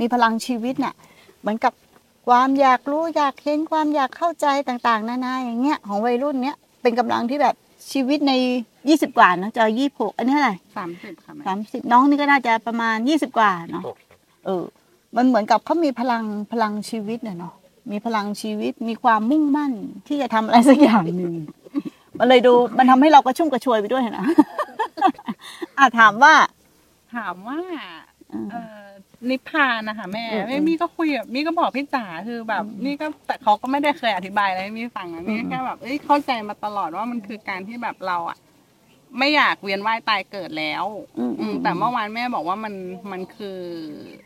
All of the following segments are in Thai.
มีพลังชีวิตเนี่ยเหมือนกับความอยากรู้อยากเห็นความอยากเข้าใจต่าง ๆ นานาอย่างเงี้ยของวัยรุ่นเนี้ยเป็นกำลังที่แบบชีวิตในยี่สิบกว่าเนอะจะยี่หกอันนี้เท่าไหร่สามสิบค่ะแม่สามสิบน้องนี่ก็น่าจะประมาณยี่สิบกว่าเนาะเออ มันเหมือนกับเขามีพลังพลังชีวิตเนี่ยเนาะมีพลังชีวิตมีความมุ่งมั่นที่จะทำอะไรสักอย่างหนึ่งมันเลยดูมันทำให้เรากระชุ่มกระชวยไปด้วยนะอะถามว่า ถามว่าอืมเอ่อ นิพพานนะคะแม่อืม แม่มี่ก็คุยกับมี่ก็บอกพี่จ๋าคือแบบอืมนี่ก็แต่เขาก็ไม่ได้เคยอธิบายอะไรให้มี่ฟังนะมี่อืมแค่แบบเอ้ยเข้าใจมาตลอดว่ามันคือการที่แบบเราอะไม่อยากเวียนว่ายตายเกิดแล้ว อืมอืมแต่เมื่อวานแม่บอกว่ามันมันคือ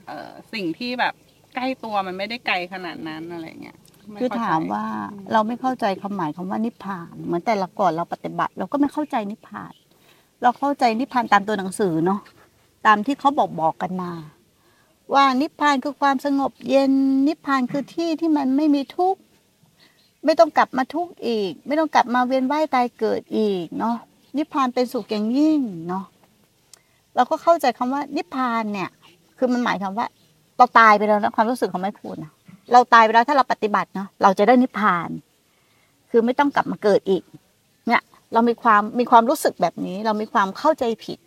เอ่อสิ่งที่แบบใกล้ตัวมันไม่ได้ไกลขนาดนั้นอะไรเงี้ยไคือเข้ใจถามว่าอืมเราไม่เข้าใจความหมายคำว่านิพพาน เหมือนแต่ละก่อนเราปฏิบัติ เราก็ไม่เข้าใจนิพพาน เราเข้าใจนิพพานตามตัวหนังสือเนาะตามที่เขาบอกบอกกันมา ว่านิพพานคือความสงบเย็นนิพพานคือที่ที่มันไม่มีทุกข์ไม่ต้องกลับมาทุกข์อีก ไม่ต้องกลับมาเวียนว่ายตายเกิดอีกเนาะนิพพานเป็นสุขอย่างยิ่งเนาะเราก็เข้าใจคำว่านิพพานเนี่ย คือมันหมายความว่า เราตายไปแล้วนะความรู้สึกของไม่พูดนะเราตายไปแล้วถ้าเราปฏิบัติเนาะเราจะได้นิพพาน คือไม่ต้องกลับมาเกิดอีก เนี่ย เรามีความมีความรู้สึกแบบนี้ เรามีความเข้าใจผิด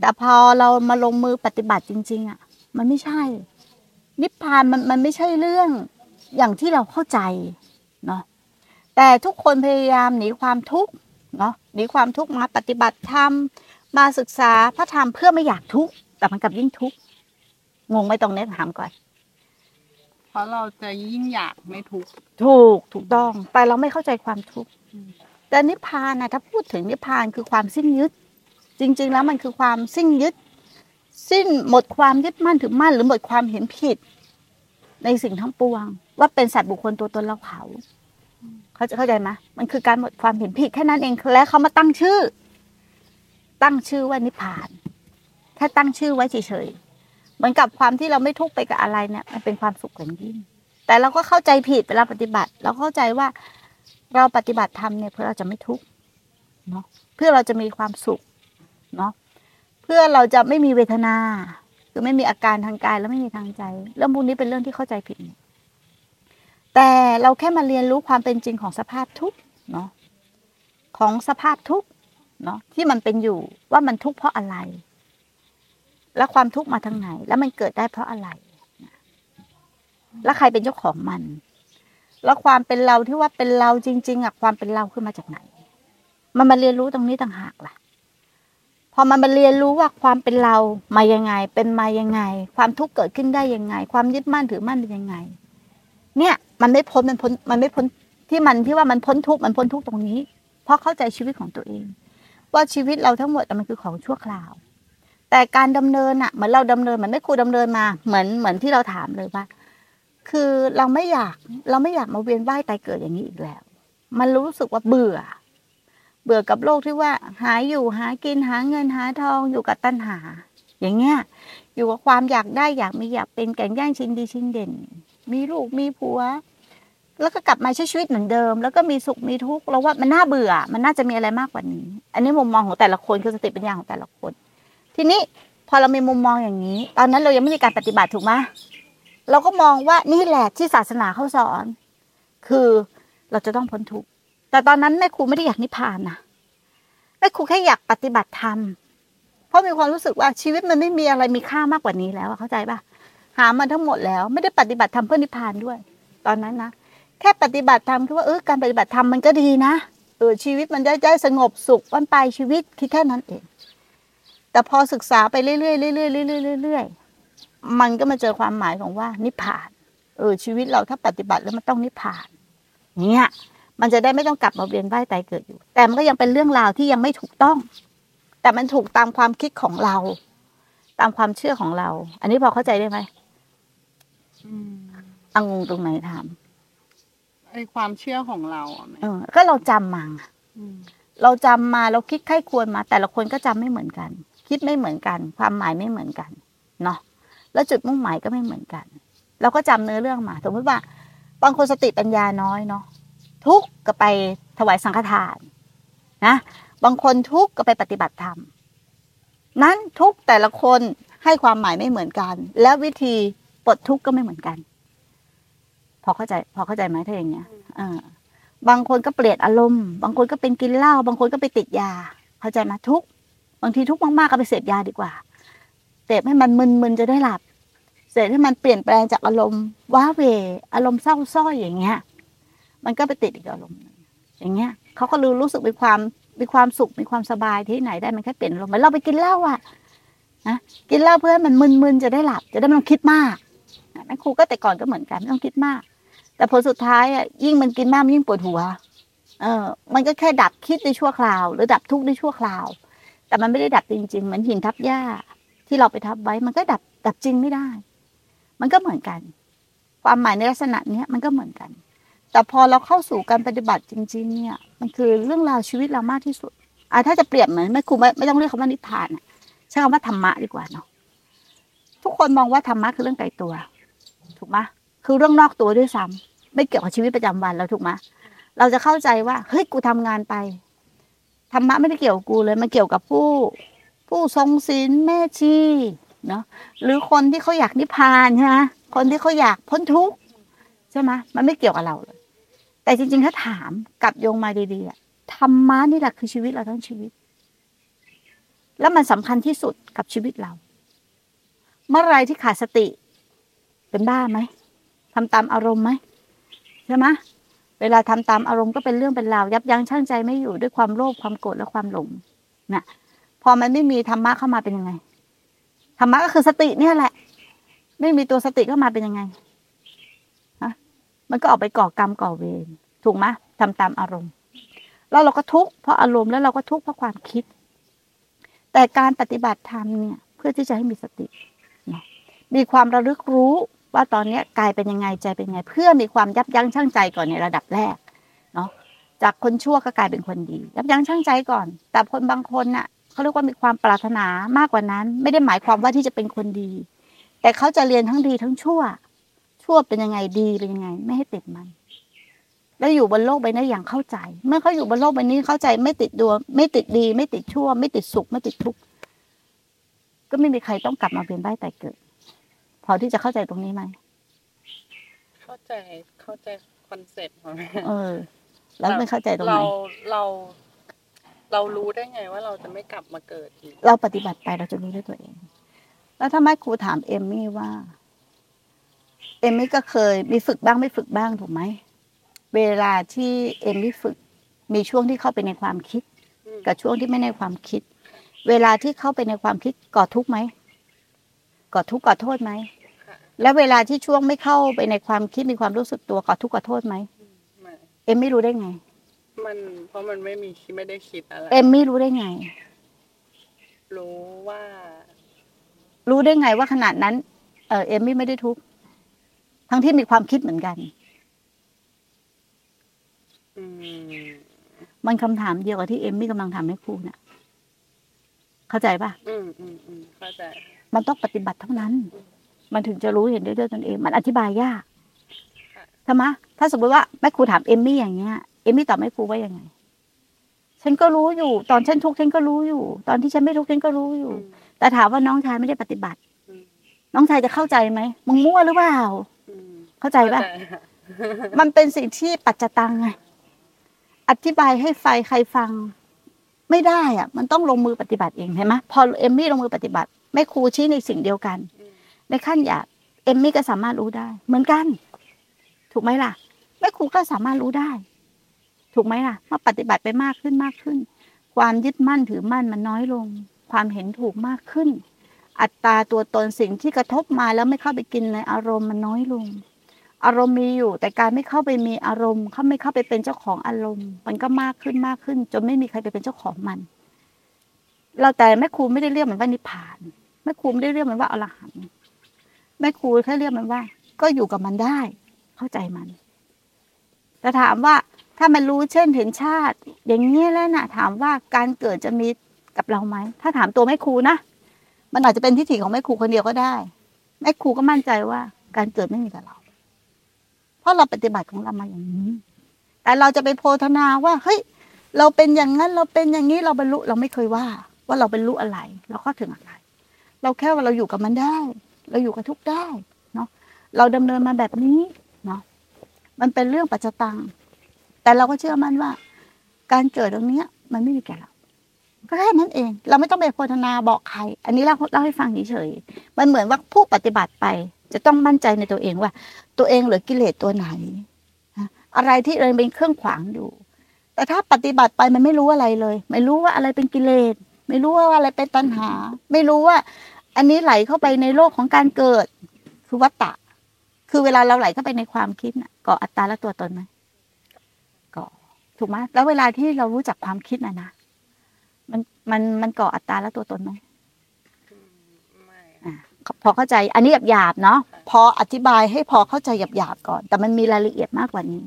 แต่พอเรามาลงมือปฏิบัติจริง ๆอะ มันไม่ใช่ นิพพานมันมันไม่ใช่เรื่องอย่างที่เราเข้าใจเนาะแต่ทุกคนพยายามหนีความทุกข์เนาะหนีความทุกข์มาปฏิบัติธรรมมาศึกษาพระธรรมเพื่อไม่อยากทุกข์แต่มันกลับยิ่งทุกข์งงไหมตรงนี้ถามก่อนเพราะเราจะยิ่งอยากไม่ทุกข์ถูกถูกต้องแต่เราไม่เข้าใจความทุกข์อืมแต่นิพพานนะถ้าพูดถึงนิพพานคือความสิ้นยึด จริง ๆ แล้วมันคือความสิ้นยึด สิ้นหมดความยึดมั่นถือมั่น หรือหมดความเห็นผิด ในสิ่งทั้งปวง ว่าเป็นสัตว์บุคคลตัวตนเราเขาเขาจะเข้าใจไหมมันคือการหมดความเห็นผิดแค่นั้นเองและเขามาตั้งชื่อ ตั้งชื่อว่านิพพาน แค่ตั้งชื่อไว้เฉยๆเหมือนกับความที่เราไม่ทุกข์ไปกับอะไรเนี่ย มันเป็นความสุขอย่างยิ่งแต่เราก็เข้าใจผิดเวลาปฏิบัติ เราเข้าใจว่าเราปฏิบัติธรรมเนี่ยเพื่อเราจะไม่ทุกข์เนาะเพื่อเราจะมีความสุขเนาะ พื่อเราจะไม่มีเวทนา คือไม่มีอาการทางกายแล้วไม่มีทางใจ เรื่องพวกนี้เป็นเรื่องที่เข้าใจผิด แต่เราแค่มาเรียนรู้ความเป็นจริงของสภาพทุกเนาะของสภาพทุกเนาะที่มันเป็นอยู่ว่ามันทุกข์เพราะอะไร และความทุกข์มาทางไหน แล้วมันเกิดได้เพราะอะไร แล้วใครเป็นเจ้าของมัน แล้วความเป็นเราที่ว่าเป็นเราจริง ๆอะความเป็นเราขึ้นมาจากไหน มันมาเรียนรู้ตรงนี้ต่างหากล่ะ พอมันมาเรียนรู้ว่าความเป็นเรามายังไง เป็นมายังไง ความทุกข์เกิดขึ้นได้ยังไง ความยึดมั่นถือมั่นเป็นยังไง เนี่ย มันไม่พ้นมันพ้นมันไม่พ้นที่มันที่ว่ามันพ้นทุกข์มันพ้นทุกข์ตรงนี้ เพราะเข้าใจชีวิตของตัวเอง ว่าชีวิตเราทั้งหมดมันคือของชั่วคราว แต่การดำเนินอะเหมือนเราดำเนินเหมือนไม่ครูดำเนินมา เหมือนเหมือนที่เราถามเลยว่า คือเราไม่อยากเราไม่อยากมาเวียนว่ายตายเกิดอย่างนี้อีกแล้ว มันรู้สึกว่าเบื่อ เบื่อกับโลกที่ว่า หาอยู่หากินหาเงินหาทองอยู่กับตัณหา อย่างเงี้ยอยู่กับความอยากได้อยากมีอยากเป็นแก่งแย่งชิงดีชิงเด่น มีลูกมีผัว แล้วก็กลับมาใช้ชีวิตเหมือนเดิม แล้วก็มีสุขมีทุกข์เราว่ามันน่าเบื่อ มันน่าจะมีอะไรมากกว่านี้ อันนี้มุมมองของแต่ละคนคือสติปัญญาของแต่ละคน ทีนี้พอเรามีมุมมองอย่างนี้ ตอนนั้นเรายังไม่มีการปฏิบัติถูกไหมเราก็มองว่านี่แหละที่ศาสนาเขาสอน คือเราจะต้องพ้นทุกข์ แต่ตอนนั้นแม่ครูไม่ได้อยากนิพพานนะแม่ครูแค่อยากปฏิบัติธรรมเพราะมีความรู้สึกว่าชีวิตมันไม่มีอะไรมีค่ามากกว่านี้แล้วเข้าใจปะหามาทั้งหมดแล้ว ไม่ได้ปฏิบัติธรรมเพื่อนิพพานด้วย ตอนนั้นนะแค่ปฏิบัติธรรมคือว่าเออการปฏิบัติธรรมมันก็ดีนะเออชีวิตมันได้ได้สงบสุขวันปลายชีวิตคิดแค่นั้นเอง แต่พอศึกษาไปเรื่อยๆเรื่อยๆเรื่อยๆเรื่อยๆมันก็มาเจอความหมายของว่านิพพาน เออชีวิตเราถ้าปฏิบัติแล้วมันต้องนิพพาน เนี่ย มันจะได้ไม่ต้องกลับมาเวียนว่ายตายเกิดอยู่ แต่มันก็ยังเป็นเรื่องราวที่ยังไม่ถูกต้อง แต่มันถูกตามความคิดของเรา ตามความเชื่อของเรา อันนี้พอเข้าใจได้ไหมอืมอังงงตรงไหนถามไอความเชื่อของเราอะแม่เออ ก็เราจำมาไงอืมเราจำมาเราคิดไข้ควรมา แต่ละคนก็จำไม่เหมือนกัน คิดไม่เหมือนกัน ความหมายไม่เหมือนกันเนาะแล้วจุดมุ่งหมายก็ไม่เหมือนกัน เราก็จำเนื้อเรื่องมา สมมติว่าบางคนสติปัญญาน้อยเนาะ ทุกข์ก็ไปถวายสังฆทานนะบางคนทุกข์ก็ไปปฏิบัติธรรมนั้นทุกแต่ละคนให้ความหมายไม่เหมือนกัน และวิธีปลดทุกข์ก็ไม่เหมือนกัน พอเข้าใจ พอเข้าใจไหมถ้าอย่างเงี้ยอบางคนก็เปลี่ยนอารมณ์ บางคนก็เป็นกินเหล้าบางคนก็ไปติดยา เข้าใจไหมทุกบางทีทุกมากๆก็ไปเสพยาดีกว่าเสพให้มันมึนๆจะได้หลับเสพให้มันเปลี่ยนแปลงจากอารมณ์ว้าเวอารมณ์เศร้าส้อยอย่างเงี้ย มันก็ไปติดอีกอารมณ์หนึ่งอย่างเงี้ยเขาก็รู้รู้สึกมีความมีความสุขมีความสบายที่ไหนได้มันแค่เปลี่ยนอารมณ์เหมือนเราไปกินเหล้าอะนะกินเหล้าเพื่อให้มันมึนๆจะได้หลับจะได้ไม่ต้องคิดมากนะแม่ครูก็แต่ก่อนก็เหมือนกันไม่ต้องคิดมาก แต่ผลสุดท้ายอะยิ่งมันกินมากยิ่งปวดหัว เออ มันก็แค่ดับคิดในชั่วคราว หรือดับทุกข์ในชั่วคราว แต่มันไม่ได้ดับจริงๆเหมือนหินทับหญ้าที่เราไปทับไว้มันก็ดับดับจริงไม่ได้ มันก็เหมือนกัน ความหมายในลักษณะเนี้ยมันก็เหมือนกัน แต่พอเราเข้าสู่การปฏิบัติจริง ๆ เนี่ย มันคือเรื่องราวชีวิตเรามากที่สุดอะถ้าจะเปรียบเหมือนไม่ครูไม่ไม่ต้องเรียกคำว่านิพพานอะใช้คำว่าธรรมะดีกว่าเนาะทุกคนมองว่าธรรมะคือเรื่องไกลตัว ถูกไหมคือเรื่องนอกตัวด้วยซ้ำไม่เกี่ยวกับชีวิตประจำวันเราถูกไหมเราจะเข้าใจว่าเฮ้ยกูทำงานไปธรรมะไม่ได้เกี่ยวกับกูเลยมันเกี่ยวกับผู้ ผู้ทรงศีลแม่ชีเนาะหรือคนที่เขาอยากนิพพานใช่ไหมคนที่เขาอยากพ้นทุกข์ใช่ไหมมันไม่เกี่ยวกับเราเลย แต่จริง ๆ ถ้าถามกลับโยงมาดีๆธรรมะนี่แหละคือชีวิตเราทั้งชีวิต แล้วมันสำคัญที่สุดกับชีวิตเรา เมื่อไรที่ขาดสติ เป็นบ้าไหมทำตามอารมณ์ไหมใช่ไหมเวลาทำตามอารมณ์ก็เป็นเรื่องเป็นราว ยับยั้งชั่งใจไม่อยู่ด้วยความโลภความโกรธและความหลงนะพอมันไม่มีธรรมะเข้ามาเป็นยังไงธรรมะก็คือสติเนี่ยแหละ ไม่มีตัวสติเข้ามาเป็นยังไง มันก็ออกไปก่อกรรมก่อเวรถูกไหมทำตามอารมณ์ แล้วเราก็ทุกข์เพราะอารมณ์แล้วเราก็ทุกข์เพราะความคิด แต่การปฏิบัติธรรมเนี่ย เพื่อที่จะให้มีสติ มีความระลึกรู้ว่าตอนเนี้ยกายเป็นยังไงใจเป็นยังไง เพื่อมีความยับยั้งชั่งใจก่อนในระดับแรกเนาะจากคนชั่วก็กลายเป็นคนดี ยับยั้งชั่งใจก่อน แต่คนบางคนน่ะเขาเรียกว่ามีความปรารถนามากกว่านั้น ไม่ได้หมายความว่าที่จะเป็นคนดี แต่เขาจะเรียนทั้งดีทั้งชั่ว ชั่วเป็นยังไงดีเป็นยังไง ไม่ให้ติดมัน แล้วอยู่บนโลกใบนี้อย่างเข้าใจ เมื่อเขาอยู่บนโลกใบนี้เข้าใจไม่ติดดัวไม่ติดดี ไม่ติดชั่ว ไม่ติดสุขไม่ติดทุกข์ก็ไม่มีใครต้องกลับมาเวียนว่ายตายเกิด พอที่จะเข้าใจตรงนี้ไหมเข้าใจเข้าใจ concept ของแม่เออ แล้วไม่เข้าใจตรงไหนเราเราเรารู้ได้ไงว่าเราจะไม่กลับมาเกิดอีก เราปฏิบัติไปเราจะรู้ด้วยตัวเอง แล้วถ้าแม่ครูถามเอมมี่ว่า เอมมี่ก็เคยมีฝึกบ้างไม่ฝึกบ้างถูกไหมเวลาที่เอมมี่ฝึก มีช่วงที่เข้าไปในความคิดอืมกับช่วงที่ไม่ในความคิด เวลาที่เข้าไปในความคิดก่อทุกข์ไหมก่อทุกข์ก่อโทษไหมค่ะแล้วเวลาที่ช่วงไม่เข้าไปในความคิดมีความรู้สึกตัวก่อทุกข์ก่อโทษไหมไม่เอมไม่รู้ได้ไง มันเพราะมันไม่มีคิดไม่ได้คิดอะไรเอมไม่รู้ได้ไง รู้ว่า รู้ได้ไงว่าขนาดนั้น เออเอมมี่ไม่ได้ทุกข์ ทั้งที่มีความคิดเหมือนกันอืมมันคำถามเดียวกับที่เอมมี่กำลังทำให้ครูน่ะ เข้าใจปะอืมอืมอืมเข้าใจ มันต้องปฏิบัติเท่านั้น มันถึงจะรู้เห็นได้ด้วยตนเอง มันอธิบายยากใช่ไหมถ้าสมมติว่าแม่ครูถามเอมมี่อย่างเงี้ย เอมมี่ตอบแม่ครูว่ายังไง ฉันก็รู้อยู่ ตอนฉันทุกข์ฉันก็รู้อยู่ ตอนที่ฉันไม่ทุกข์ฉันก็รู้อยู่ แต่ถามว่าน้องชายไม่ได้ปฏิบัติอืมน้องชายจะเข้าใจไหมมึงมั่วหรือเปล่าอืม เข้าใจปะเข้าค่ะมันเป็นสิ่งที่ปัจจตังไงอธิบายให้ไฟใครฟัง ไม่ได้อะมันต้องลงมือปฏิบัติเองเห็นไหมพอเอมมี่ลงมือปฏิบัติแม่ครูชี้ในสิ่งเดียวกันอืมในขั้นหยาบเอมมี่ก็สามารถรู้ได้ เหมือนกัน ถูกไหมล่ะแม่ครูก็สามารถรู้ได้ ถูกไหมล่ะเมื่อปฏิบัติไปมากขึ้นมากขึ้น ความยึดมั่นถือมั่นมันน้อยลง ความเห็นถูกมากขึ้น อัตราตัวตนสิ่งที่กระทบมาแล้วไม่เข้าไปกินในอารมณ์มันน้อยลง อารมณ์มีอยู่ แต่การไม่เข้าไปมีอารมณ์เขาไม่เข้าไปเป็นเจ้าของอารมณ์ มันก็มากขึ้นมากขึ้น จนไม่มีใครไปเป็นเจ้าของมัน เราแต่แม่ครูไม่ได้เรียกมันว่านิพพานแม่ครูไม่ได้เรียกมันว่าอรหันต์แม่ครูแค่เรียกมันว่า ก็อยู่กับมันได้ เข้าใจมัน แต่ถามว่าถ้ามันรู้เช่นเห็นชาติ อย่างนี้แล้วนะถามว่าการเกิดจะมีกับเราไหมถ้าถามตัวแม่ครูนะมันอาจจะเป็นทิฏฐิของแม่ครูคนเดียวก็ได้แม่ครูก็มั่นใจว่า การเกิดไม่มีกับเรา ราะเราปฏิบัติของเรามาอย่างนี้ แต่เราจะไปโพธนาว่า เฮ้ย เราเป็นอย่างนั้นเราเป็นอย่างนี้เราบรรลุเราไม่เคยว่า ว่าเราบรรลุอะไร เราเข้าถึงอะไร เราแค่ว่าเราอยู่กับมันได้ เราอยู่กับทุกได้เนาะเราดำเนินมาแบบนี้เนาะมันเป็นเรื่องปัจจตัง แต่เราก็เชื่อมั่นว่า การเกิดตรงเนี้ย มันไม่มีแก่เราก็แค่นั้นเอง เราไม่ต้องไปโฆษณาบอกใคร อันนี้เราเล่าให้ฟังเฉยๆมันเหมือนว่าผู้ปฏิบัติไป จะต้องมั่นใจในตัวเองว่า ตัวเองเหลือกิเลสตัวไหน อะไรที่เองเป็นเครื่องขวางอยู่ แต่ถ้าปฏิบัติไปมันไม่รู้อะไรเลย ไม่รู้ว่าอะไรเป็นกิเลส ไม่รู้ว่าอะไรเป็นตัณหา ไม่รู้ว่า อันนี้ไหลเข้าไปในโลกของการเกิด คือวัตตะ คือเวลาเราไหลเข้าไปในความคิดนะก่ออัตตาและตัวตนไหมก่อถูกไหมแล้วเวลาที่เรารู้จักความคิดน่ะนะมันมันมันก่ออัตตาและตัวตนไหม พอเข้าใจ อันนี้หยาบๆเนาะพออธิบายให้พอเข้าใจหยาบๆก่อน แต่มันมีรายละเอียดมากกว่านี้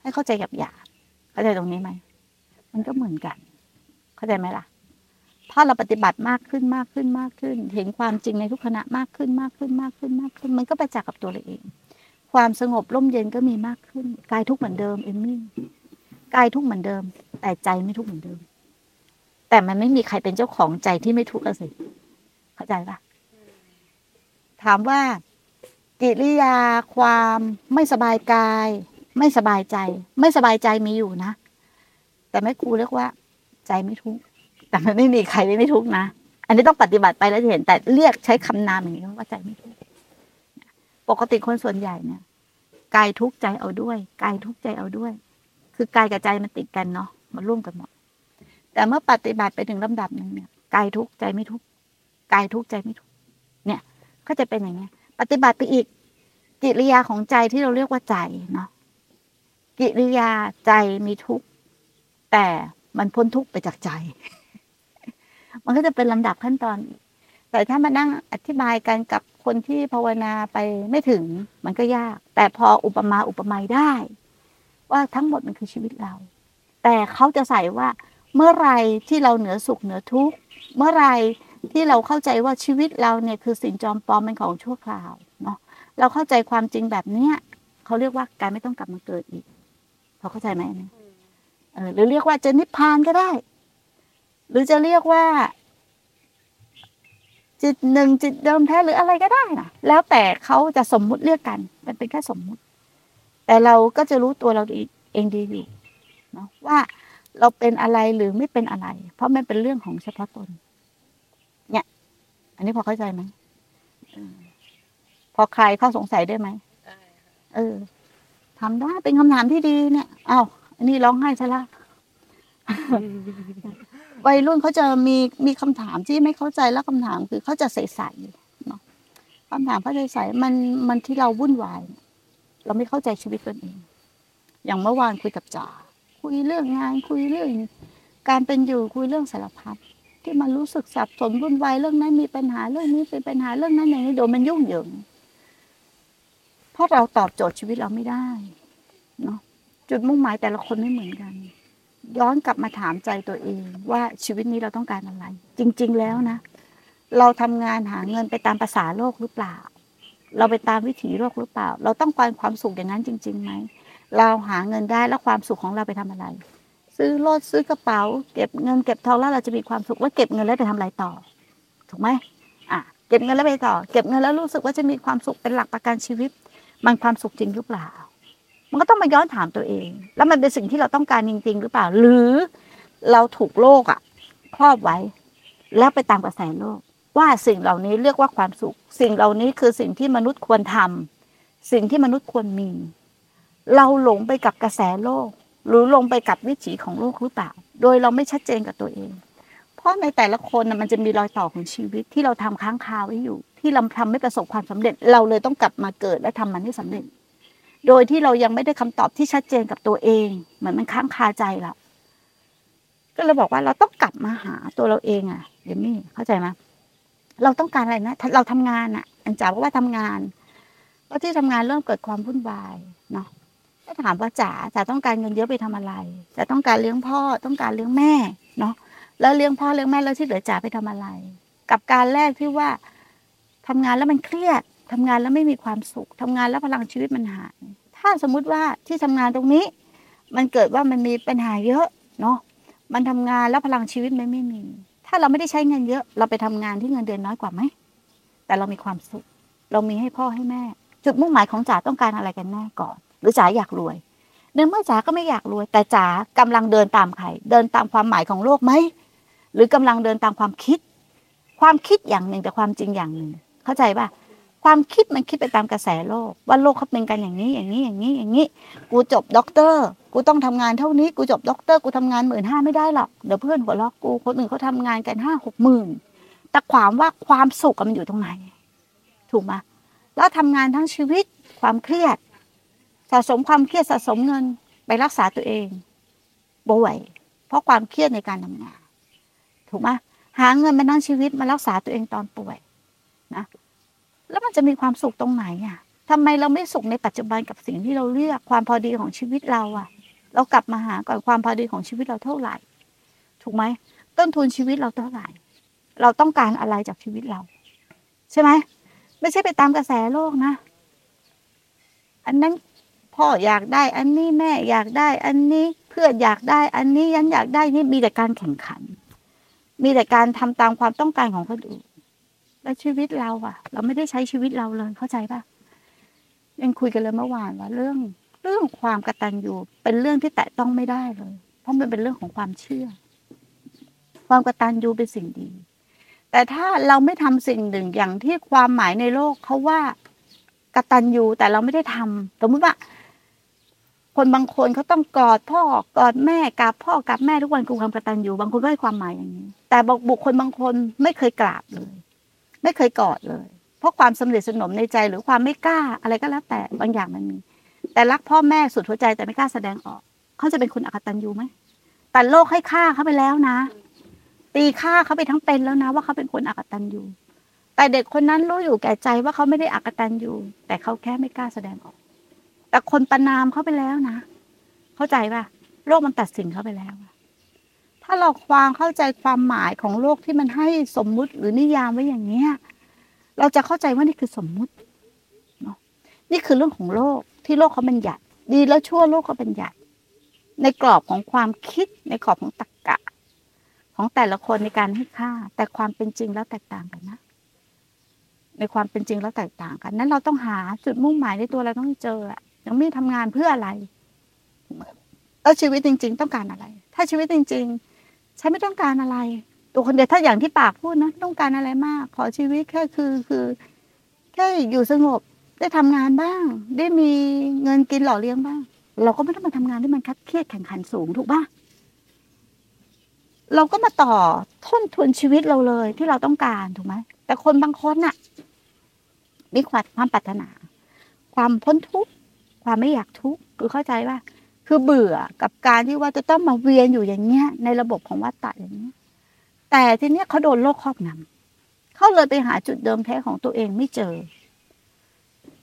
ให้เข้าใจหยาบๆเข้าใจตรงนี้ไหมมันก็เหมือนกัน เข้าใจไหมล่ะ ถ้าเราปฏิบัติมากขึ้นมากขึ้นมากขึ้น เห็นความจริงในทุกขณะมากขึ้นมากขึ้นมากขึ้นมากขึ้น มันก็ไปจักกับตัวเราเอง ความสงบร่มเย็นก็มีมากขึ้นกายทุกเหมือนเดิมเอมมี่กายทุกเหมือนเดิม แต่ใจไม่ทุกเหมือนเดิม แต่มันไม่มีใครเป็นเจ้าของใจที่ไม่ทุกข์สิเข้าใจปะ ถามว่า กิริยาความไม่สบายกาย ไม่สบายใจ ไม่สบายใจมีอยู่นะ แต่แม่ครูเรียกว่า ใจไม่ทุกข์แต่มันไม่มีใครไม่ทุกข์นะอันนี้ต้องปฏิบัติไปแล้วจะเห็น แต่เรียกใช้คำนามอย่างนี้ว่าใจไม่ทุกข์ปกติคนส่วนใหญ่เนี่ยกายทุกข์ใจเอาด้วยกายทุกข์ใจเอาด้วย คือกายกับใจมันติดกันเนาะมันร่วมกันหมดแต่เมื่อปฏิบัติไปถึงลำดับหนึ่งเนี่ยกายทุกข์ใจไม่ทุกข์กายทุกข์ใจไม่ทุกข์ ก็จะเป็นอย่างเงี้ปฏิบัติไปอีกกิริยาของใจที่เราเรียกว่าใจเนาะกิริยาใจมีทุกข์แต่มันพ้นทุกข์ไปจากใจ มันก็จะเป็นลำดับขั้นตอนแต่ถ้ามานั่งอธิบายกันกับคนที่ภาวนาไปไม่ถึง มันก็ยาก แต่พออุปมาอุปไมยได้ ว่าทั้งหมดมันคือชีวิตเรา แต่เขาจะใส่ว่า เมื่อไรที่เราเหนือสุขเหนือทุกข์เมื่อไร ที่เราเข้าใจว่าชีวิตเราเนี่ยคือสิ่งจอมปลอมเป็นของชั่วคราวเนาะเราเข้าใจความจริงแบบเนี้ยเขาเรียกว่าการไม่ต้องกลับมาเกิดอีกเขาเข้าใจไหมอันนี้เออหรือเรียกว่าจะนิพพานก็ได้ หรือจะเรียกว่า จิตหนึ่งจิตเดิมแท้หรืออะไรก็ได้นะแล้วแต่เขาจะสมมุติเรียกกัน มันเป็นแค่สมมุติ แต่เราก็จะรู้ตัวเราเองดีอยู่เนาะว่าเราเป็นอะไรหรือไม่เป็นอะไร เพราะมันเป็นเรื่องของเฉพาะตน อันนี้พอเข้าใจไหมเออพอใครเข้าสงสัยได้ไหมได้ค่ะเออทำได้เป็นคำถามที่ดีเนี่ยอ้าวอันนี้ร้องไห้ซะละวัยรุ่นเขาจะมีมีคำถามที่ไม่เข้าใจแล้วคำถามคือเขาจะใสๆเนาะคำถามเขาใสๆมันมันที่เราวุ่นวาย เราไม่เข้าใจชีวิตตนเอง อย่างเมื่อวานคุยกับจ๋าคุยเรื่องงานคุยเรื่อง การเป็นอยู่คุยเรื่องสารพัด ที่มันรู้สึกสับสนวุ่นวายเรื่องนั้นมีปัญหาเรื่องนี้เป็นปัญหาเรื่องนั้นอย่างนี้โดนมันยุ่งเหยิงเพราะเราตอบโจทย์ชีวิตเราไม่ได้เนาะจุดมุ่งหมายแต่ละคนไม่เหมือนกัน ย้อนกลับมาถามใจตัวเอง ว่าชีวิตนี้เราต้องการอะไร จริง ๆ แล้วนะ เราทำงานหาเงินไปตามภาษาโลกหรือเปล่า เราไปตามวิถีโลกหรือเปล่า เราต้องการความสุขอย่างนั้นจริงๆไหมเราหาเงินได้แล้วความสุขของเราไปทำอะไร ซื้อรถซื้อกระเป๋า เก็บเงินเก็บทองแล้วเราจะมีความสุขว่าเก็บเงินแล้วไปทำอะไรต่อ ถูกไหมอะเก็บเงินแล้วไปต่อ เก็บเงินแล้วรู้สึกว่าจะมีความสุขเป็นหลักประกันชีวิต มันความสุขจริงหรือเปล่า มันก็ต้องมาย้อนถามตัวเอง แล้วมันเป็นสิ่งที่เราต้องการจริง ๆ หรือเปล่า หรือเราถูกโลกอะครอบไว้ แล้วไปตามกระแสโลก ว่าสิ่งเหล่านี้เรียกว่าความสุข สิ่งเหล่านี้คือสิ่งที่มนุษย์ควรทำสิ่งที่มนุษย์ควรมี เราหลงไปกับกระแสโลก หรือลงไปกับวิถีของโลกหรือเปล่า โดยเราไม่ชัดเจนกับตัวเอง เพราะในแต่ละคนมันจะมีรอยต่อของชีวิตที่เราทำค้างคาไว้อยู่ ที่เราทำไม่ประสบความสำเร็จ เราเลยต้องกลับมาเกิดและทำมันให้สำเร็จ โดยที่เรายังไม่ได้คำตอบที่ชัดเจนกับตัวเองเหมือนมันค้างคาใจเราก็เลยบอกว่าเราต้องกลับมาหาตัวเราเองอะเดมี่เข้าใจไหมเราต้องการอะไรนะเราทำงานอะอันจ๋าบอกว่าทำงานแล้วที่ทำงานเริ่มเกิดความวุ่นวายเนาะ ก็ถามว่าจ๋าจ๋าต้องการเงินเยอะไปทำอะไรจ๋าต้องการเลี้ยงพ่อต้องการเลี้ยงแม่เนาะแล้วเลี้ยงพ่อเลี้ยงแม่แล้วที่เหลือจ๋าไปทำอะไร กับการแรกที่ว่าทำงานแล้วมันเครียดทำงานแล้วไม่มีความสุขทำงานแล้วพลังชีวิตมันหายถ้าสมมุติว่าที่ทำงานตรงนี้ มันเกิดว่ามันมีปัญหาเยอะเนาะมันทำงานแล้วพลังชีวิตมันไม่มี ถ้าาเราไม่ได้ใช้เงินเยอะ เราไปทำงานที่เงินเดือนน้อยกว่าไหมแต่เรามีความสุข เรามีให้พ่อให้แม่ จุดมุ่งหมายของจ๋าต้องการอะไรกันแน่ก่อน หรือจ๋าอยากรวยเนื่อเมื่อจ๋าก็ไม่อยากรวย แต่จ๋ากำลังเดินตามใครเดินตามความหมายของโลกไหมหรือกำลังเดินตามความคิด ความคิดอย่างหนึ่งแต่ความจริงอย่างหนึ่ง เข้าใจป่ะความคิดมันคิดไปตามกระแสโลก ว่าโลกเขาเป็นกันอย่างนี้อย่างนี้อย่างนี้อย่างนี้ กูจบด็อกเตอร์ กูต้องทำงานเท่านี้ กูจบด็อกเตอร์กูทำงานหมื่นห้าไม่ได้หรอกเดี๋ยวเพื่อนหัวเราะกูคนอื่นเขาทำงานกันห้าหกหมื่นแต่ความว่าความสุขมันอยู่ตรงไหน ถูกไหมแล้วทำงานทั้งชีวิตความเครียด สะสมความเครียดสะสมเงินไปรักษาตัวเองป่วยเพราะความเครียดในการทำงาน ถูกไหมหาเงินมาทั้งชีวิตมารักษาตัวเองตอนป่วยนะแล้วมันจะมีความสุขตรงไหนอะทำไมเราไม่สุขในปัจจุบันกับสิ่งที่เราเลือกความพอดีของชีวิตเราอะ เรากลับมาหาก่อนความพอดีของชีวิตเราเท่าไหร่ ถูกไหมต้นทุนชีวิตเราเท่าไหร่ เราต้องการอะไรจากชีวิตเรา ใช่ไหมไม่ใช่ไปตามกระแสโลกนะ อันนั้น พ่ออยากได้ อันนี้แม่อยากได้ อันนี้เพื่อนอยากได้ อันนี้ยันอยากได้นี่มีแต่การแข่งขัน มีแต่การทำตามความต้องการของคนอื่นแล้วชีวิตเราอะเราไม่ได้ใช้ชีวิตเราเลยเข้าใจปะยังคุยกันเลยเมื่อวานว่าเรื่อง เรื่องความกตัญญูเป็นเรื่องที่แตะต้องไม่ได้เลย เพราะมันเป็นเรื่องของความเชื่อ ความกตัญญูเป็นสิ่งดี แต่ถ้าเราไม่ทำสิ่งหนึ่งอย่างที่ความหมายในโลกเขาว่ากตัญญูแต่เราไม่ได้ทำสมมติว่า คนบางคนเขาต้องกอดพ่อกอดแม่กับพ่อกับแม่ทุกวันคือความกตัญญูบางคนก็ให้ความหมายอย่างนี้ แต่บุคคลบางคนไม่เคยกราบเลย ไม่เคยกอดเลย เพราะความสำเร็จสนมในใจหรือความไม่กล้าอะไรก็แล้วแต่บางอย่างมันมี แต่รักพ่อแม่สุดหัวใจแต่ไม่กล้าแสดงออกเขาจะเป็นคนอกตัญญูไหมแต่โลกให้ค่าเขาไปแล้วนะ ตีค่าเขาไปทั้งเป็นแล้วนะ ว่าเขาเป็นคนอกตัญญูแต่เด็กคนนั้นรู้อยู่แก่ใจว่าเขาไม่ได้อกตัญญูแต่เขาแค่ไม่กล้าแสดงออก แต่คนประนามเขาไปแล้วนะ เข้าใจป่ะ โลกมันตัดสินเขาไปแล้ว ถ้าเราความเข้าใจความหมายของโลกที่มันให้สมมุติหรือนิยามไว้อย่างเนี้ย เราจะเข้าใจว่านี่คือสมมุติเนาะนี่คือเรื่องของโลกที่โลกเขาเป็นหยัดดีแล้วชั่วโลกเขาเป็นหยัดในกรอบของความคิดในกรอบของตรรกะ ของแต่ละคนในการให้ค่า แต่ความเป็นจริงแล้วแตกต่างกันนะในความเป็นจริงแล้วแตกต่างกัน นั้นเราต้องหาจุดมุ่งหมายในตัวเราต้องเจออะ ยังไม่ทำงานเพื่ออะไรแล้วชีวิตจริง ๆ ต้องการอะไร ถ้าชีวิตจริง ๆ ฉันไม่ต้องการอะไร ตัวคนเดียวถ้าอย่างที่ปากพูดนะต้องการอะไรมาก ขอชีวิตแค่คือคือแค่อยู่สงบได้ทำงานบ้าง ได้มีเงินกินหล่อเลี้ยงบ้าง เราก็ไม่ต้องมาทำงานที่มันคัดเครียดแข่งขันสูงถูกปะเราก็มาต่อทุนทุนชีวิตเราเลยที่เราต้องการถูกไหมแต่คนบางคนน่ะ มีความความปรารถนา ความพ้นทุกข์ ความไม่อยากทุกข์คือเข้าใจว่า คือเบื่อกับการที่ว่าจะต้องมาเวียนอยู่อย่างเงี้ย ในระบบของวัฏฏะอย่างเงี้ย แต่ทีเนี้ยเขาโดนโลกครอบงำเขาเลยไปหาจุดเดิมแท้ของตัวเองไม่เจอ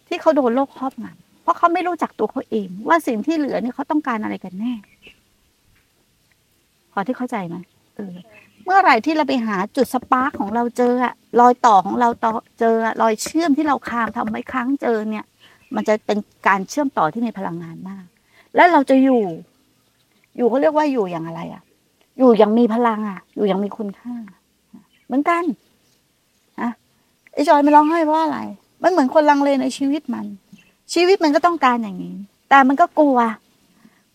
ที่เขาโดนโลกครอบงำเพราะเขาไม่รู้จักตัวเขาเอง ว่าสิ่งที่เหลือเนี่ยเขาต้องการอะไรกันแน่พอที่เข้าใจไหมเออเมื่อไหร่ที่เราไปหาจุดสปาร์กของเราเจออะรอยต่อของเราต่อเจอรอยเชื่อมที่เราคามทำไว้ครั้งเจอเนี่ย มันจะเป็นการเชื่อมต่อที่มีพลังงานมาก แล้วเราจะอยู่ อยู่เขาเรียกว่าอยู่อย่างอะไรอะอยู่อย่างมีพลังอะอยู่อย่างมีคุณค่า เหมือนกันอะไอ้จอยไม่ร้องไห้เพราะอะไร มันเหมือนคนลังเลในชีวิตมัน ชีวิตมันก็ต้องการอย่างนี้ แต่มันก็กลัว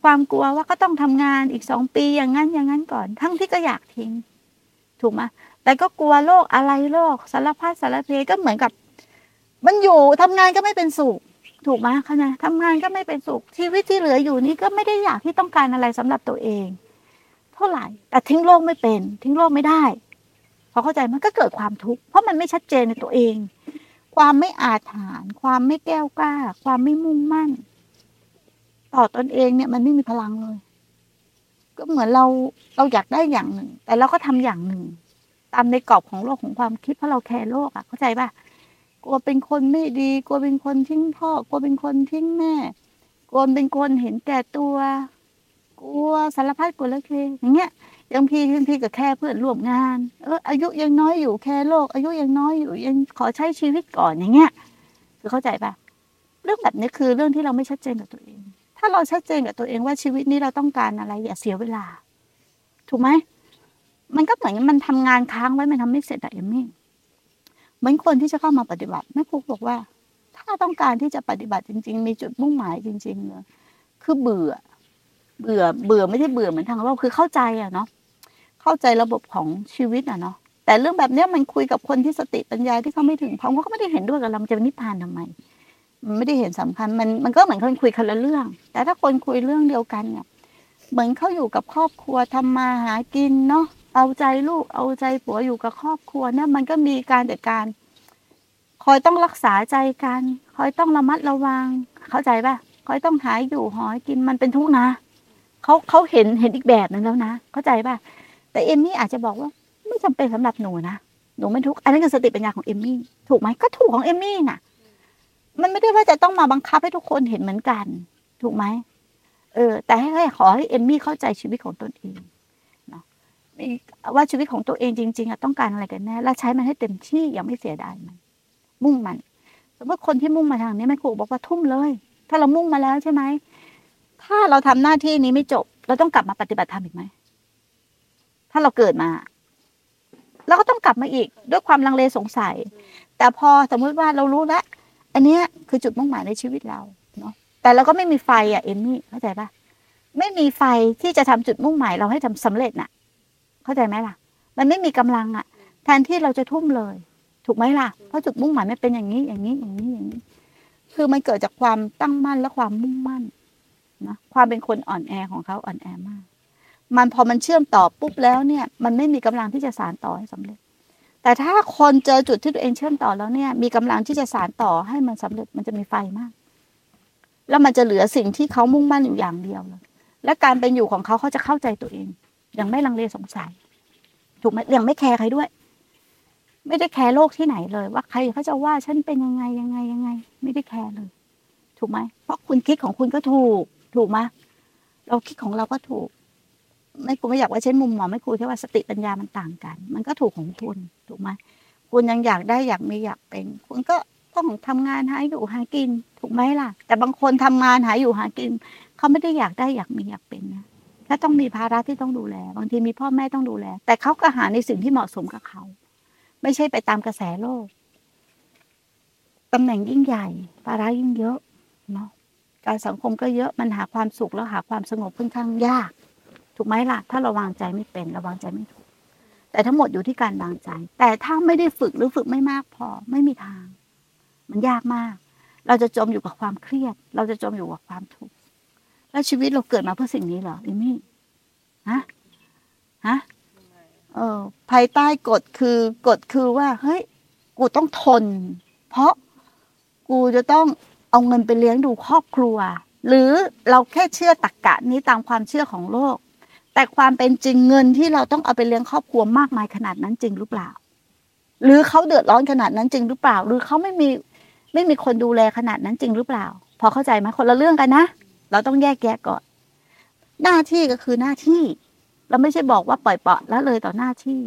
ความกลัวว่าก็ต้องทำงานอีกสองปีอย่างนั้นอย่างนั้นก่อน ทั้งที่ก็อยากทิ้ง ถูกไหมแต่ก็กลัวโรคอะไรโรคสารพัดสารเพก็เหมือนกับ มันอยู่ทำงานก็ไม่เป็นสุข ถูกไหมคะเนี่ยทำงานก็ไม่เป็นสุขชีวิตที่เหลืออยู่นี้ก็ไม่ได้อยากที่ต้องการอะไรสำหรับตัวเอง เท่าไหร่ แต่ทิ้งโลกไม่เป็น ทิ้งโลกไม่ได้พอเข้าใจมันก็เกิดความทุกข์เพราะมันไม่ชัดเจนในตัวเอง ความไม่อาถรรพ์ความไม่แก้วกล้า ความไม่มุ่งมั่น ต่อตนเองเนี่ยมันไม่มีพลังเลย ก็เหมือนเราเราอยากได้อย่างหนึ่ง แต่เราก็ทำอย่างหนึ่ง ตามในกรอบของโลกของความคิดเพราะเราแคร์โลกอะเข้าใจป่ะ กลัวเป็นคนไม่ดี กลัวเป็นคนทิ้งพ่อกลัวเป็นคนทิ้งแม่ กลัวเป็นคนเห็นแก่ตัว กลัวสารพัดกลัวล้วเคอย่างเงี้ยยังพี่ยังพี่กับแค่เพื่อนร่วมงานเอออายุยังน้อยอยู่แค่โลก อายุยังน้อยอยู่ยังขอใช้ชีวิตก่อนอย่างเงี้ยคือเข้าใจป่ะเรื่องแบบนี้คือเรื่องที่เราไม่ชัดเจนกับตัวเอง ถ้าเราชัดเจนกับตัวเองว่าชีวิตนี้เราต้องการอะไร อย่าเสียเวลา ถูกไหมมันก็เหมือนมันทำงานค้างไว้มันทำไม่เสร็จอะเอมมี่ เหมือนคนที่จะเข้ามาปฏิบัติแม่ครูบอกว่า ถ้าต้องการที่จะปฏิบัติจริง ๆ มีจุดมุ่งหมายจริงๆเลยคือเบื่อ เบื่อเบื่อไม่ใช่เบื่อเหมือนทางโลกคือเข้าใจอะเนาะเข้าใจระบบของชีวิตอะเนาะแต่เรื่องแบบเนี้ยมันคุยกับคนที่สติปัญญาที่เขาไม่ถึงเขาก็ไม่ได้เห็นด้วยกับเราจะนิพพานทำไมมันไม่ได้เห็นสำคัญมันมันก็เหมือนคนคุยคนละเรื่อง แต่ถ้าคนคุยเรื่องเดียวกันเนี่ยเหมือนเขาอยู่กับครอบครัวทำมาหากินเนาะ เอาใจลูกเอาใจผัวอยู่กับครอบครัวเนี่ยมันก็มีการจัดการ คอยต้องรักษาใจกัน คอยต้องระมัดระวัง เข้าใจป่ะคอยต้องหายอยู่หอยกินมันเป็นทุกข์นะเขาเขาเห็นเห็นอีกแบบหนึ่งแล้วนะเข้าใจป่ะแต่เอมมี่อาจจะบอกว่า ไม่จำเป็นสำหรับหนูนะหนูไม่ทุกข์อันนั้นคือสติปัญญาของเอมมี่ถูกไหมก็ถูกของเอมมี่น่ะ มันไม่ได้ว่าจะต้องมาบังคับให้ทุกคนเห็นเหมือนกัน ถูกไหมเออ แต่ให้ขอให้เอมมี่เข้าใจชีวิตของตนเอง ว่าชีวิตของตัวเองจริงๆอะต้องการอะไรกันแน่และใช้มันให้เต็มที่อย่างไม่เสียดายมัน มุ่งมันสมมติคนที่มุ่งมาทางนี้แม่ครูบอกว่าทุ่มเลย ถ้าเรามุ่งมาแล้วใช่ไหมถ้าเราทำหน้าที่นี้ไม่จบ เราต้องกลับมาปฏิบัติธรรมอีกไหมถ้าเราเกิดมาเราก็ต้องกลับมาอีกด้วยความลังเลสงสัย แต่พอสมมุติว่าเรารู้แล้วอันเนี้ยคือจุดมุ่งหมายในชีวิตเราเนาะแต่เราก็ไม่มีไฟอะเอมมี่เข้าใจปะไม่มีไฟที่จะทำจุดมุ่งหมายเราให้ทำสำเร็จน่ะ เข้าใจไหมล่ะ มันไม่มีกำลังอะ แทนที่เราจะทุ่มเลย ถูกไหมล่ะ เพราะจุดมุ่งหมายไม่เป็นอย่างนี้ อย่างนี้ อย่างนี้ อย่างนี้ คือมันเกิดจากความตั้งมั่นและความมุ่งมั่นนะความเป็นคนอ่อนแอของเขาอ่อนแอมาก มันพอมันเชื่อมต่อปุ๊บแล้วเนี่ย มันไม่มีกำลังที่จะสานต่อให้สำเร็จ แต่ถ้าคนเจอจุดที่ตัวเองเชื่อมต่อแล้วเนี่ย มีกำลังที่จะสานต่อให้มันสำเร็จ มันจะมีไฟมาก แล้วมันจะเหลือสิ่งที่เขามุ่งมั่นอยู่อย่างเดียวเลยและการเป็นอยู่ของเขาเขาจะเข้าใจตัวเอง ยังไม่ลังเลสงสัย ถูกไหมยังไม่แคร์ใครด้วย ไม่ได้แคร์โลกที่ไหนเลย ว่าใครเขาจะว่าฉันเป็นยังไงยังไงยังไง ไม่ได้แคร์เลย ถูกไหมเพราะคุณคิดของคุณก็ถูก ถูกไหมเราคิดของเราก็ถูก ไม่คุณไม่อยากว่าเช่นมุมมองไม่คุยแค่ว่าสติปัญญามันต่างกัน มันก็ถูกของคุณถูกไหมคุณยังอยากได้อยากมีอยากเป็น คุณก็ต้องทำงานหาอยู่หากิน ถูกไหมล่ะ แต่บางคนทำงานหาอยู่หากินเขาไม่ได้อยากได้อยากมีอยากเป็นนะ ถ้าต้องมีภาระที่ต้องดูแล บางทีมีพ่อแม่ต้องดูแล แต่เขาก็หาในสิ่งที่เหมาะสมกับเขา ไม่ใช่ไปตามกระแสโลกตำแหน่งยิ่งใหญ่ ภาระยิ่งเยอะเนาะการสังคมก็เยอะมันหาความสุขแล้วหาความสงบค่อนข้างยาก ถูกไหมล่ะ ถ้าราวางใจไม่เป็นราวางใจไม่ถูก แต่ทั้งหมดอยู่ที่การวางใจ แต่ถ้าไม่ได้ฝึกหรือฝึกไม่มากพอไม่มีทาง มันยากมาก เราจะจมอยู่กับความเครียด เราจะจมอยู่กับความทุกข์ แล้วชีวิตเราเกิดมาเพื่อสิ่งนี้เหรอเอมี่ฮะฮะเออภายใต้กฎคือกฎคือว่า เฮ้ย กูต้องทน เพราะกูจะต้องเอาเงินไปเลี้ยงดูครอบครัว หรือเราแค่เชื่อตรกกะนี้ตามความเชื่อของโลก แต่ความเป็นจริงเงินที่เราต้องเอาไปเลี้ยงครอบครัวมากมายขนาดนั้นจริงหรือเปล่า หรือเขาเดือดร้อนขนาดนั้นจริงหรือเปล่า หรือเขาไม่มีไม่มีคนดูแลขนาดนั้นจริงหรือเปล่า พอเข้าใจไหมคนละเรื่องกันนะ เราต้องแยกแยะก่อน หน้าที่ก็คือหน้าที่ เราไม่ใช่บอกว่าปล่อยเปาะแล้วเลยต่อหน้าที่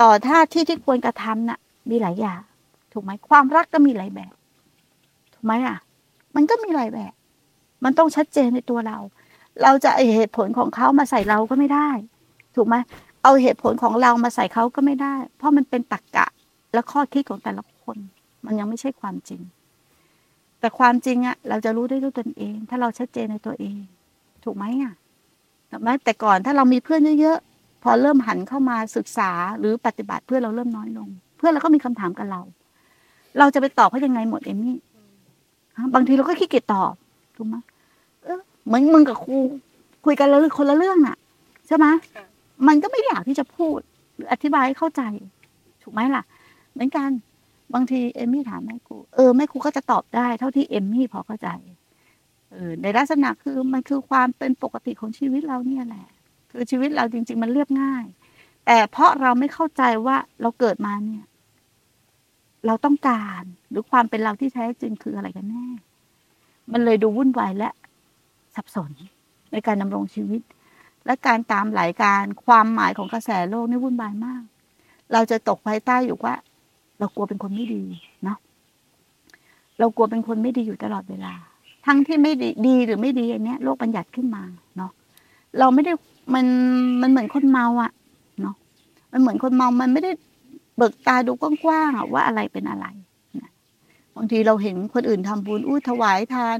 ต่อท่าที่ที่ควรกระทำน่ะ มีหลายอย่างถูกไหมความรักก็มีหลายแบบ ถูกไหมอะ มันก็มีหลายแบบ มันต้องชัดเจนในตัวเรา เราจะเอาเหตุผลของเขามาใส่เราก็ไม่ได้ ถูกไหมเอาเหตุผลของเรามาใส่เขาก็ไม่ได้ เพราะมันเป็นตรรกกะและข้อคิดของแต่ละคน มันยังไม่ใช่ความจริง แต่ความจริงอะเราจะรู้ได้ด้วยตนเอง ถ้าเราชัดเจนในตัวเอง ถูกไหมอะถูกไหมแต่ก่อนถ้าเรามีเพื่อนเยอะๆพอเริ่มหันเข้ามาศึกษาหรือปฏิบัติเพื่อนเราเริ่มน้อยลง เพื่อนเราก็มีคำถามกับเรา เราจะไปตอบเขายังไงหมดเอมมี่ฮะบางทีเราก็ขี้เกียจตอบถูกไหมเออเหมือนมึงกับครูคุยกันแล้วคนละเรื่องน่ะใช่ไหมมันก็ไม่อยากที่จะพูด หรืออธิบายให้เข้าใจ ถูกไหมล่ะ เหมือนกัน บางทีเอมมี่ถามแม่ครูเออแม่ครูก็จะตอบได้ เท่าที่เอมมี่พอเข้าใจเออในลักษณะคือมันคือความเป็นปกติของชีวิตเราเนี่ยแหละ คือชีวิตเราจริง ๆ มันเรียบง่าย แต่เพราะเราไม่เข้าใจว่าเราเกิดมาเนี่ย เราต้องการหรือความเป็นเราที่แท้จริงคืออะไรกันแน่ มันเลยดูวุ่นวายและสับสนในการดำรงชีวิต และการตามหลายการความหมายของกระแสโลกนี่วุ่นวายมาก เราจะตกภายใต้อยู่ว่า เรากลัวเป็นคนไม่ดีเนาะเรากลัวเป็นคนไม่ดีอยู่ตลอดเวลา ทั้งที่ไม่ดีดีหรือไม่ดีอันเนี้ยโลกบัญญัติขึ้นมาเนาะเราไม่ได้มันมันเหมือนคนเมาอะเนาะมันเหมือนคนเมามันไม่ได้เบิกตาดูกว้างๆอะว่าอะไรเป็นอะไรบางทีเราเห็นคนอื่นทำบุญอู้ถวายทาน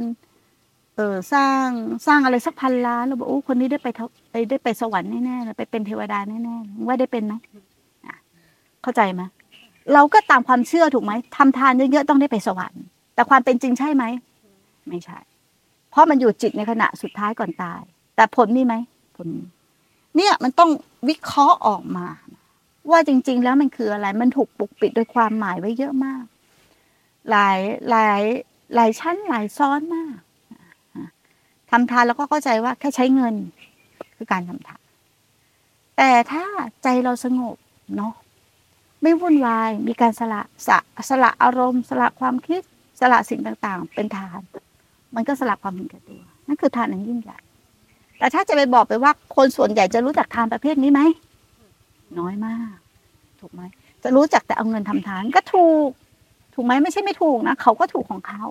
เออสร้างสร้างอะไรสักพันล้านเราบอกโอ้คนนี้ได้ไปไได้ไปสวรรค์แน่ๆไปเป็นเทวดาแน่ๆว่าได้เป็นไหมเข้าใจไหม เราก็ตามความเชื่อถูกไหมทำทานเยอะๆต้องได้ไปสวรรค์ แต่ความเป็นจริงใช่ไหมไม่ใช่ เพราะมันอยู่จิตในขณะสุดท้ายก่อนตาย แต่ผลมีไหมผลเนี่ยมันต้องวิเคราะห์ออกมา ว่าจริง ๆ แล้วมันคืออะไร มันถูกปกปิดโดยความหมายไว้เยอะมาก หลายหลายหลายชั้นหลายซ้อนมากทำทานแล้วก็เข้าใจว่าแค่ใช้เงินคือการทำทานแต่ถ้าใจเราสงบเนาะ ไม่วุ่นวาย มีการสละสะสละอารมณ์ สละความคิด สละสิ่งต่างๆ เป็นทาน มันก็สละความเห็นแก่ตัว นั่นคือทานอันยิ่งใหญ่ แต่ถ้าจะไปบอกไปว่าคนส่วนใหญ่จะรู้จักทานประเภทนี้ไหม น้อยมาก ถูกไหม จะรู้จักแต่เอาเงินทำทานก็ถูก ถูกไหมไม่ใช่ไม่ถูกนะเขาก็ถูกของเขา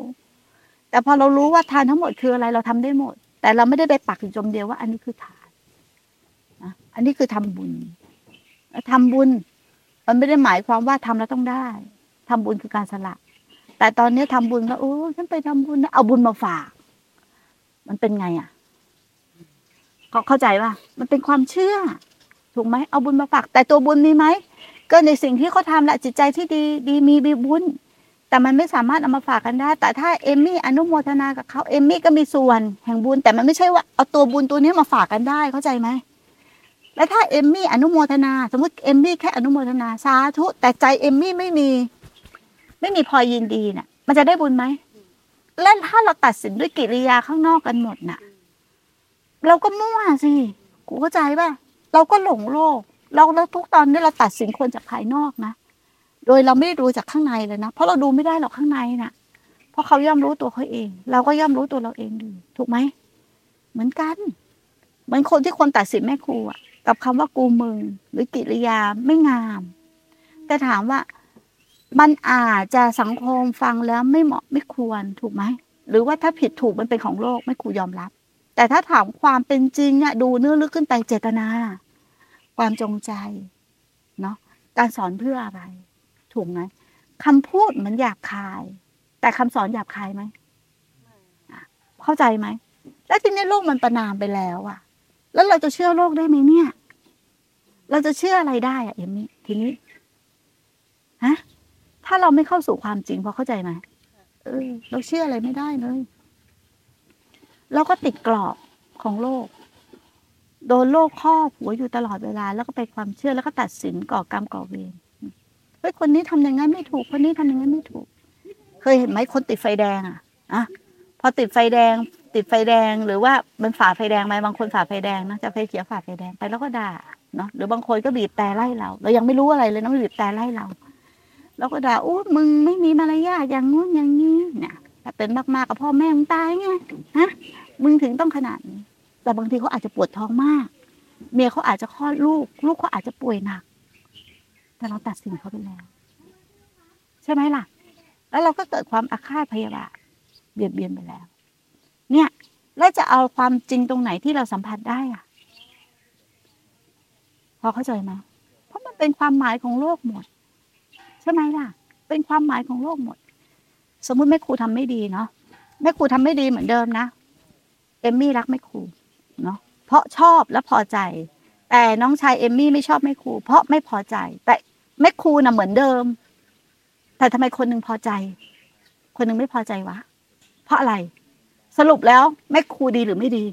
แต่พอเรารู้ว่าทานทั้งหมดคืออะไรเราทำได้หมด แต่เราไม่ได้ไปปักอยู่จมเดียวว่า อันนี้คือทานนะอันนี้คือทำบุญทำบุญ มันไม่ได้หมายความว่าทำแล้วต้องได้ทำบุญคือการสละ แต่ตอนนี้ทำบุญแล้วโอ้ฉันไปทำบุญนะเอาบุญมาฝาก มันเป็นไงอะก็เข้าใจป่ะมันเป็นความเชื่อ ถูกไหมเอาบุญมาฝาก แต่ตัวบุญมีไหมก็ในสิ่งที่เขาทำแหละจิตใจที่ดีดีมีมีบุญ แต่มันไม่สามารถเอามาฝากกันได้ แต่ถ้าเอมมี่อนุโมทนากับเขาเอมมี่ก็มีส่วนแห่งบุญ แต่มันไม่ใช่ว่าเอาตัวบุญตัวนี้มาฝากกันได้เข้าใจไหม และถ้าเอมมี่อนุโมทนา สมมติเอมมี่แค่อนุโมทนาสาธุ แต่ใจเอมมี่ไม่มี ไม่มีพลอยยินดีน่ะ มันจะได้บุญไหมและถ้าเราตัดสินด้วยกิริยาข้างนอกกันหมดน่ะ เราก็มั่วสิกูเข้าใจป่ะเราก็หลงโลก เราแล้วทุกตอนนี้เราตัดสินคนจากภายนอกนะโดยเราไม่ได้ดูจากข้างในเลยนะ เพราะเราดูไม่ได้หรอกข้างในน่ะ เพราะเขาย่อมรู้ตัวเขาเอง เราก็ย่อมรู้ตัวเราเองดีถูกไหม เหมือนกัน เหมือนคนที่คนตัดสินแม่ครูอะ กับคำว่ากูมึง หรือกิริยาไม่งาม แต่ถามว่ามันอาจจะสังคมฟังแล้วไม่เหมาะไม่ควรถูกไหม หรือว่าถ้าผิดถูกมันเป็นของโลกไม่ครูยอมรับ แต่ถ้าถามความเป็นจริงอะดูเนื้อลึกขึ้นไปเจตนา ความจงใจเนาะการสอนเพื่ออะไร ถูกไหมคำพูดมือนหยาบคาย แต่คำสอนหยาบคายไหมเข้าใจไหมแล้วทีนี้โลกมันประนามไปแล้วอะ แล้วเราจะเชื่อโลกได้ไหมเนี่ย เราจะเชื่ออะไรได้อะเอมมี่ทีนี้ฮะถ้าเราไม่เข้าสู่ความจริงพอเข้าใจไหมเออ เราเชื่ออะไรไม่ได้เลยเราก็ติดกรอบของโลก โดนโลกครอบหัวอยู่ตลอดเวลา แล้วก็ไปความเชื่อแล้วก็ตัดสินก่อกรรมก่อเวรเฮ้ยคนนี้ทำอย่างนั้นไม่ถูก คนนี้ทำอย่างนั้นไม่ถูก เคยเห็นไหมคนติดไฟแดงอะอะพอติดไฟแดง ติดไฟแดงหรือว่ามันฝ่าไฟแดงไหมบางคนฝ่าไฟแดงนะจะไฟเขียวฝ่าไฟแดงไปแล้วก็ด่าเนาะหรือบางคนก็บีบแต่ไล่เรา เรายังไม่รู้อะไรเลยนะมันบีบแต่ไล่เราแล้วก็ด่าอู้มึงไม่มีมารยาทอย่างงู้นอย่างนี้เนี่ยถ้าเป็นมากๆกับพ่อแม่มึงตายไงฮะมึงถึงต้องขนาดนี้แต่บางทีเขาอาจจะปวดท้องมาก เมียเขาอาจจะคลอดลูก ลูกเขาอาจจะป่วยหนัก แต่เราตัดสินเขาไปแล้ว ใช่ไหมล่ะ แล้วเราก็เกิดความอาฆาตพยาบาทเบียดเบียนไปแล้ว เนี่ยแล้วจะเอาความจริงตรงไหนที่เราสัมผัสได้อะ พอเข้าใจไหมเพราะมันเป็นความหมายของโลกหมด ใช่ไหมล่ะ เป็นความหมายของโลกหมด สมมุติแม่ครูทำไม่ดีเนาะแม่ครูทำไม่ดีเหมือนเดิมนะเอมมี่รักแม่ครูเนาะเพราะชอบและพอใจ แต่น้องชายเอมมี่ไม่ชอบแม่ครูเพราะไม่พอใจ แต่แม่ครูน่ะเหมือนเดิม แต่ทำไมคนหนึ่งพอใจ คนหนึ่งไม่พอใจวะ เพราะอะไร สรุปแล้วแม่ครูดีหรือไม่ดี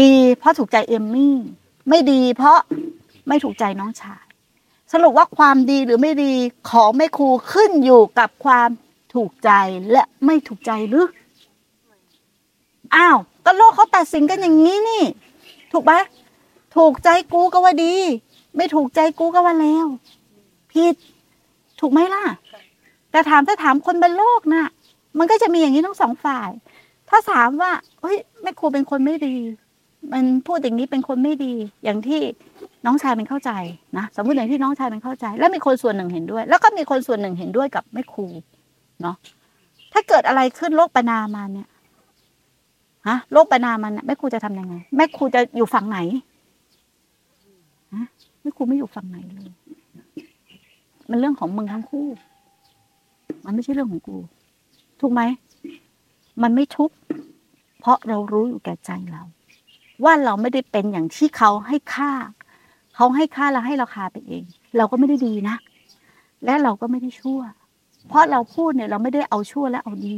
ดีเพราะถูกใจเอมมี่ ไม่ดีเพราะไม่ถูกใจน้องชาย สรุปว่าความดีหรือไม่ดีของแม่ครูขึ้นอยู่กับความถูกใจและไม่ถูกใจหรืออ้าวก็โลกเขาตัดสินกันอย่างนี้นี่ ถูกปะถูกใจกูก็ว่าดี ไม่ถูกใจกูก็ว่าแล้วผิดถูกไหมล่ะ แต่ถามถ้าถามคนบนโลกน่ะ มันก็จะมีอย่างนี้ทั้งสองฝ่าย ถ้าถามว่าเฮ้ยแม่ครูเป็นคนไม่ดี มันพูดอย่างนี้เป็นคนไม่ดี อย่างที่น้องชายมันเข้าใจนะสมมติอย่างที่น้องชายมันเข้าใจ แล้วมีคนส่วนหนึ่งเห็นด้วย แล้วก็มีคนส่วนหนึ่งเห็นด้วยกับแม่ครูเนาะถ้าเกิดอะไรขึ้นโลกประนามมาเนี่ยฮะโลกประนามมันน่ะแม่ครูจะทำยังไง แม่ครูจะอยู่ฝั่งไหนฮะไม่ครูไม่อยู่ฝั่งไหนเลย มันเรื่องของมึงทั้งคู่ มันไม่ใช่เรื่องของกู ถูกไหม มันไม่ทุกข์เพราะเรารู้อยู่แก่ใจเรา ว่าเราไม่ได้เป็นอย่างที่เขาให้ค่า เขาให้ค่าแล้วให้ราคาไปเอง เราก็ไม่ได้ดีนะ และเราก็ไม่ได้ชั่ว เพราะเราพูดเนี่ย เราไม่ได้เอาชั่วและเอาดี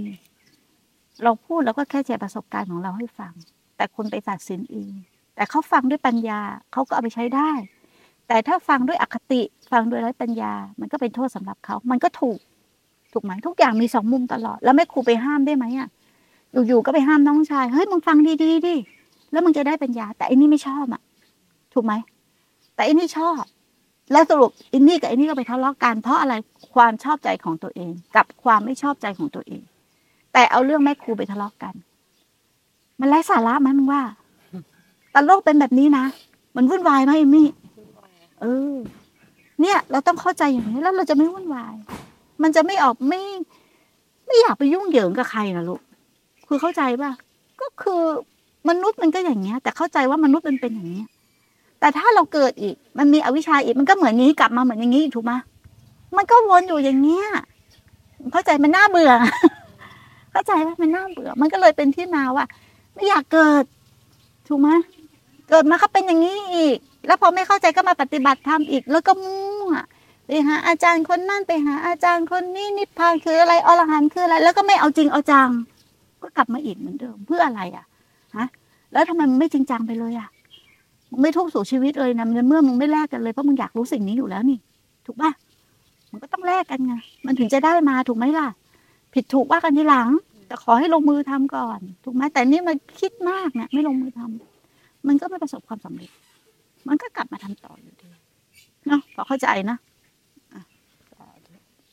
เราพูดแล้วก็แค่แชร์ประสบการณ์ของเราให้ฟัง แต่คนไปตัดสินเองแต่เขาฟังด้วยปัญญาเขาก็เอาไปใช้ได้ แต่ถ้าฟังด้วยอคติฟังด้วยไร้ปัญญา มันก็เป็นโทษสำหรับเขา มันก็ถูก ถูกไหมทุกอย่างมีสองมุมตลอด แล้วแม่ครูไปห้ามได้ไหมอะอยู่ๆก็ไปห้ามน้องชายเฮ้ยมึงฟังดีๆดิแล้วมึงจะได้ปัญญา แต่อันนี้ไม่ชอบอะ ถูกไหมแต่อันนี้ชอบ แล้วสรุปอินนี่กับอ้นี่ก็ไปทะเลาะกันเพราะอะไรความชอบใจของตัวเอง กับความไม่ชอบใจของตัวเอง แต่เอาเรื่องแม่ครูไปทะเลาะกัน มันไร้สาระไหมมึงว่าแต่โลกเป็นแบบนี้นะมันวุ่นวายไหมเอมมี่เออ เนี่ย เราต้องเข้าใจอย่างนี้แล้วเราจะไม่วุ่นวาย มันจะไม่ออกไม่ ไม่อยากไปยุ่งเหยิงกับใครนะลูกคือเข้าใจป่ะก็คือมนุษย์มันก็อย่างเงี้ย แต่เข้าใจว่ามนุษย์มันเป็นอย่างเงี้ย แต่ถ้าเราเกิดอีก มันมีอวิชชาอีกมันก็เหมือนนี้กลับมาเหมือนอย่างนี้ถูกไหมมันก็วนอยู่อย่างเงี้ยเข้าใจมันน่าเบื่อ เข้าใจไหมมันน่าเบื่อ มันก็เลยเป็นที่มาว่า ไม่อยากเกิด ถูกไหมเกิดมาก็เป็นอย่างนี้อีก แล้วพอไม่เข้าใจก็มาปฏิบัติธรรมอีก แล้วก็มั่ว ไปหาอาจารย์คนนั่นไปหาอาจารย์คนนี้นิพพานคืออะไรอรหันต์คืออะไร แล้วก็ไม่เอาจริงเอาจัง ก็กลับมาอีกเหมือนเดิมเพื่ออะไรอะฮะแล้วทำไมมึงไม่จริงจังไปเลยอะมึงไม่ทุ่มสู่ชีวิตเลยนะในเมื่อมึงไม่แลกกันเลยเพราะมึงอยากรู้สิ่งนี้อยู่แล้วนี่ ถูกป่ะมันก็ต้องแลกกันไงมันถึงจะได้มาถูกไหมล่ะ ผิดถูกว่ากันทีหลัง แต่ขอให้ลงมือทำก่อน ถูกไหมแต่นี่มันคิดมากเนี่ยไม่ลงมือทำมันก็ไม่ประสบความสำเร็จ มันก็กลับมาทำต่ออยู่ดีเนาะพอเข้าใจนะ